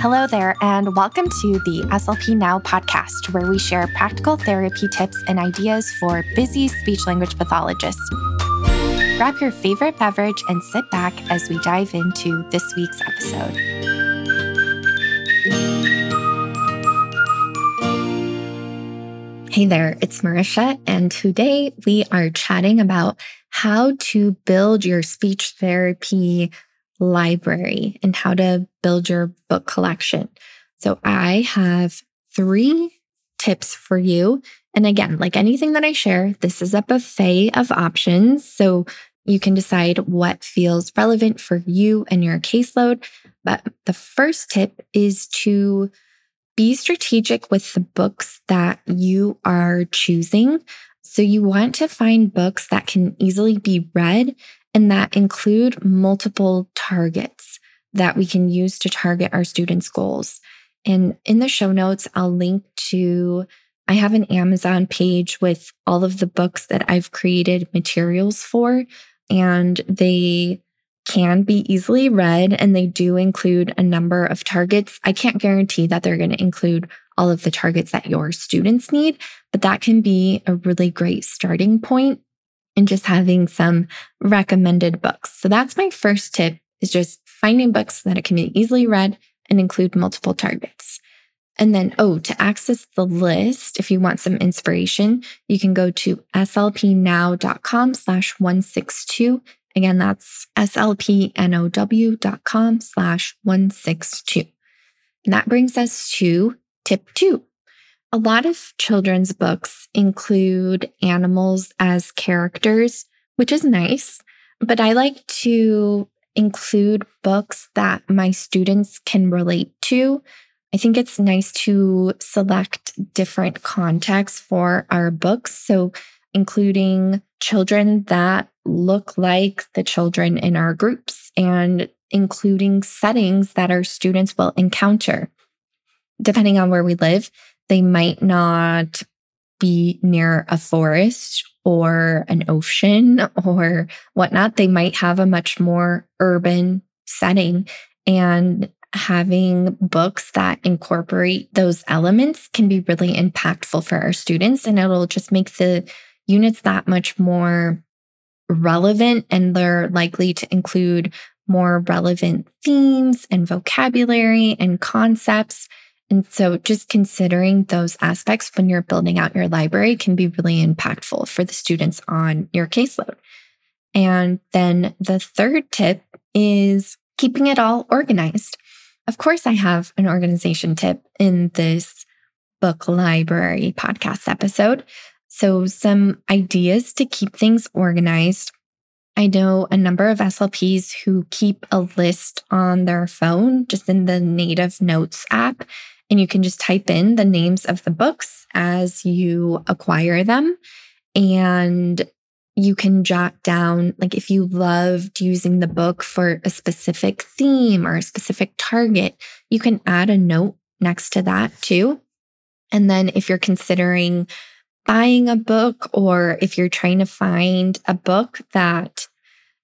Hello there, and welcome to the SLP Now podcast, where we share practical therapy tips and ideas for busy speech language pathologists. Grab your favorite beverage and sit back as we dive into this week's episode. Hey there, it's Marisha, and today we are chatting about how to build your speech therapy library and how to build your book collection. So I have three tips for you. And again, like anything that I share, this is a buffet of options. So you can decide what feels relevant for you and your caseload. But the first tip is to be strategic with the books that you are choosing. So you want to find books that can easily be read and that include multiple targets that we can use to target our students' goals. And in the show notes, I'll link to, I have an Amazon page with all of the books that I've created materials for, and they can be easily read and they do include a number of targets. I can't guarantee that they're going to include all of the targets that your students need, but that can be a really great starting point and just having some recommended books. So that's my first tip is just finding books that can be easily read and include multiple targets. And then, oh, to access the list, if you want some inspiration, you can go to slpnow.com slash 162. Again, that's slpnow.com slash 162. And that brings us to tip two. A lot of children's books include animals as characters, which is nice, but I like to include books that my students can relate to. I think it's nice to select different contexts for our books. So, including children that look like the children in our groups and including settings that our students will encounter. Depending on where we live, they might not be near a forest or an ocean or whatnot. They might have a much more urban setting and having books that incorporate those elements can be really impactful for our students and it'll just make the units that much more relevant and they're likely to include more relevant themes and vocabulary and concepts and so just considering those aspects when you're building out your library can be really impactful for the students on your caseload. And then the third tip is keeping it all organized. Of course, I have an organization tip in this book library podcast episode. So, some ideas to keep things organized. I know a number of SLPs who keep a list on their phone, just in the native notes app. And you can just type in the names of the books as you acquire them. And you can jot down, like, if you loved using the book for a specific theme or a specific target, you can add a note next to that too. And then if you're considering buying a book or if you're trying to find a book that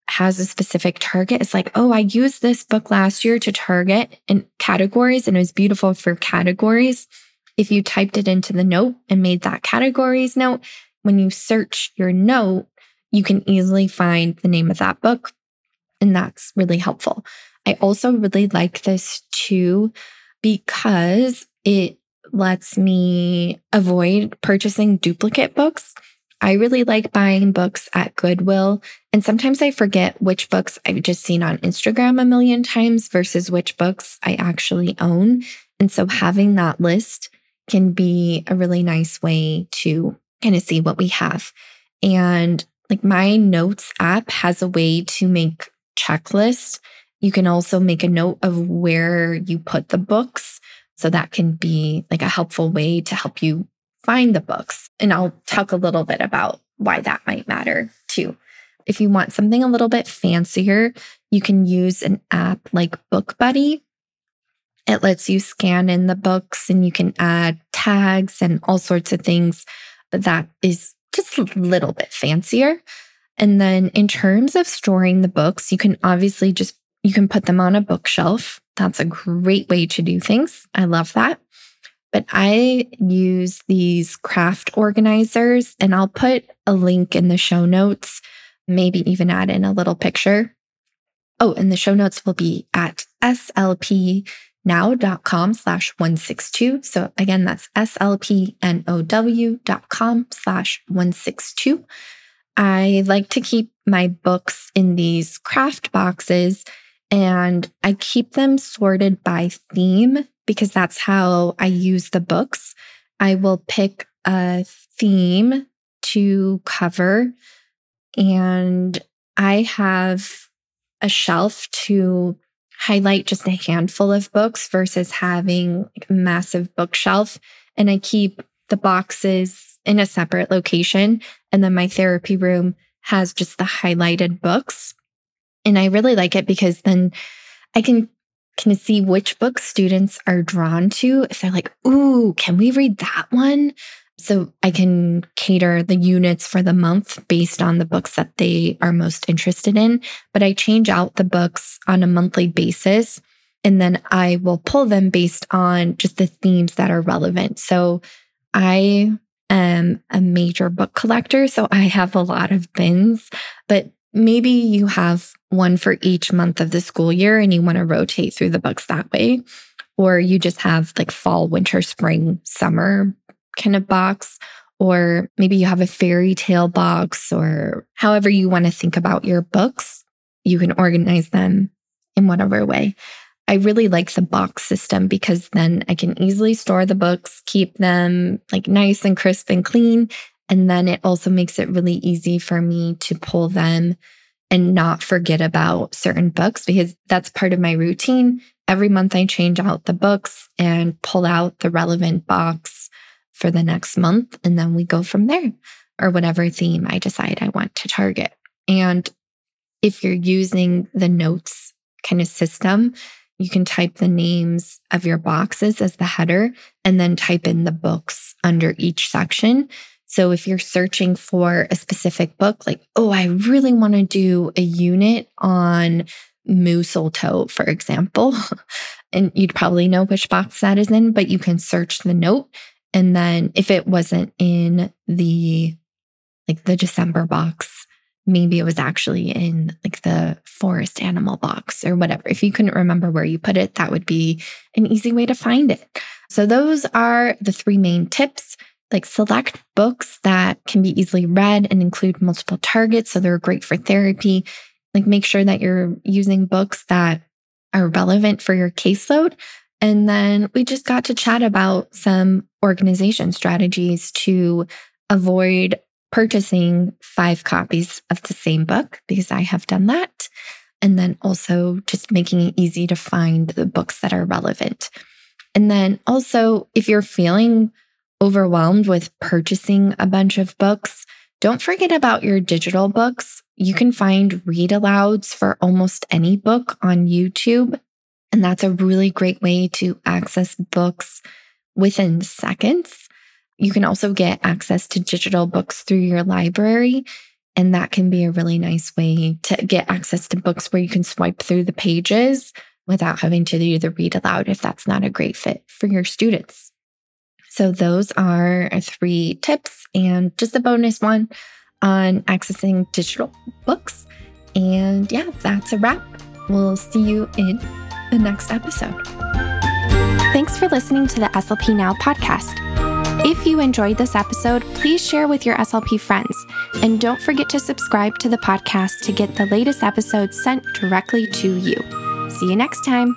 has a specific target. It's like, oh, I used this book last year to target in categories and it was beautiful for categories. If you typed it into the note and made that categories note, when you search your note, you can easily find the name of that book. And that's really helpful. I also really like this too because it lets me avoid purchasing duplicate books. I really like buying books at Goodwill. And sometimes I forget which books I've just seen on Instagram a million times versus which books I actually own. And so having that list can be a really nice way to kind of see what we have. And like my notes app has a way to make checklists. You can also make a note of where you put the books. So that can be like a helpful way to help you find the books. And I'll talk a little bit about why that might matter too. If you want something a little bit fancier, you can use an app like Book Buddy. It lets you scan in the books and you can add tags and all sorts of things. But that is just a little bit fancier. And then in terms of storing the books, you can obviously just you can put them on a bookshelf. That's a great way to do things. I love that. But I use these craft organizers, and I'll put a link in the show notes, maybe even add in a little picture. Oh, and the show notes will be at slpnow.com slash 162. So again, that's slpnow.com slash 162. I like to keep my books in these craft boxes and I keep them sorted by theme because that's how I use the books. I will pick a theme to cover and I have a shelf to highlight just a handful of books versus having a massive bookshelf. And I keep the boxes in a separate location. And then my therapy room has just the highlighted books. And I really like it because then I can of see which books students are drawn to. If they're like, ooh, can we read that one? So I can cater the units for the month based on the books that they are most interested in. But I change out the books on a monthly basis. And then I will pull them based on just the themes that are relevant. So I am a major book collector. So I have a lot of bins, but maybe you have one for each month of the school year and you want to rotate through the books that way. Or you just have like fall, winter, spring, summer kind of box. Or maybe you have a fairy tale box, or however you want to think about your books, you can organize them in whatever way. I really like the box system because then I can easily store the books, keep them like nice and crisp and clean, and then it also makes it really easy for me to pull them and not forget about certain books because that's part of my routine. Every month I change out the books and pull out the relevant box for the next month. And then we go from there or whatever theme I decide I want to target. And if you're using the notes kind of system, you can type the names of your boxes as the header and then type in the books under each section. So if you're searching for a specific book, like, oh, I really want to do a unit on mistletoe, for example, and you'd probably know which box that is in, but you can search the note. And then if it wasn't in the like the December box, maybe it was actually in like the forest animal box or whatever. If you couldn't remember where you put it, that would be an easy way to find it. So those are the three main tips like select books that can be easily read and include multiple targets. So they're great for therapy. Like make sure that you're using books that are relevant for your caseload. And then we just got to chat about some organization strategies to avoid purchasing five copies of the same book because I have done that. And then also just making it easy to find the books that are relevant. And then also, if you're feeling overwhelmed with purchasing a bunch of books, don't forget about your digital books. You can find read alouds for almost any book on YouTube. And that's a really great way to access books within seconds. You can also get access to digital books through your library. And that can be a really nice way to get access to books where you can swipe through the pages without having to do the read aloud if that's not a great fit for your students. So, those are three tips and just a bonus one on accessing digital books. And yeah, that's a wrap. We'll see you in the next episode. Thanks for listening to the SLP Now podcast. If you enjoyed this episode, please share with your SLP friends. And don't forget to subscribe to the podcast to get the latest episodes sent directly to you. See you next time.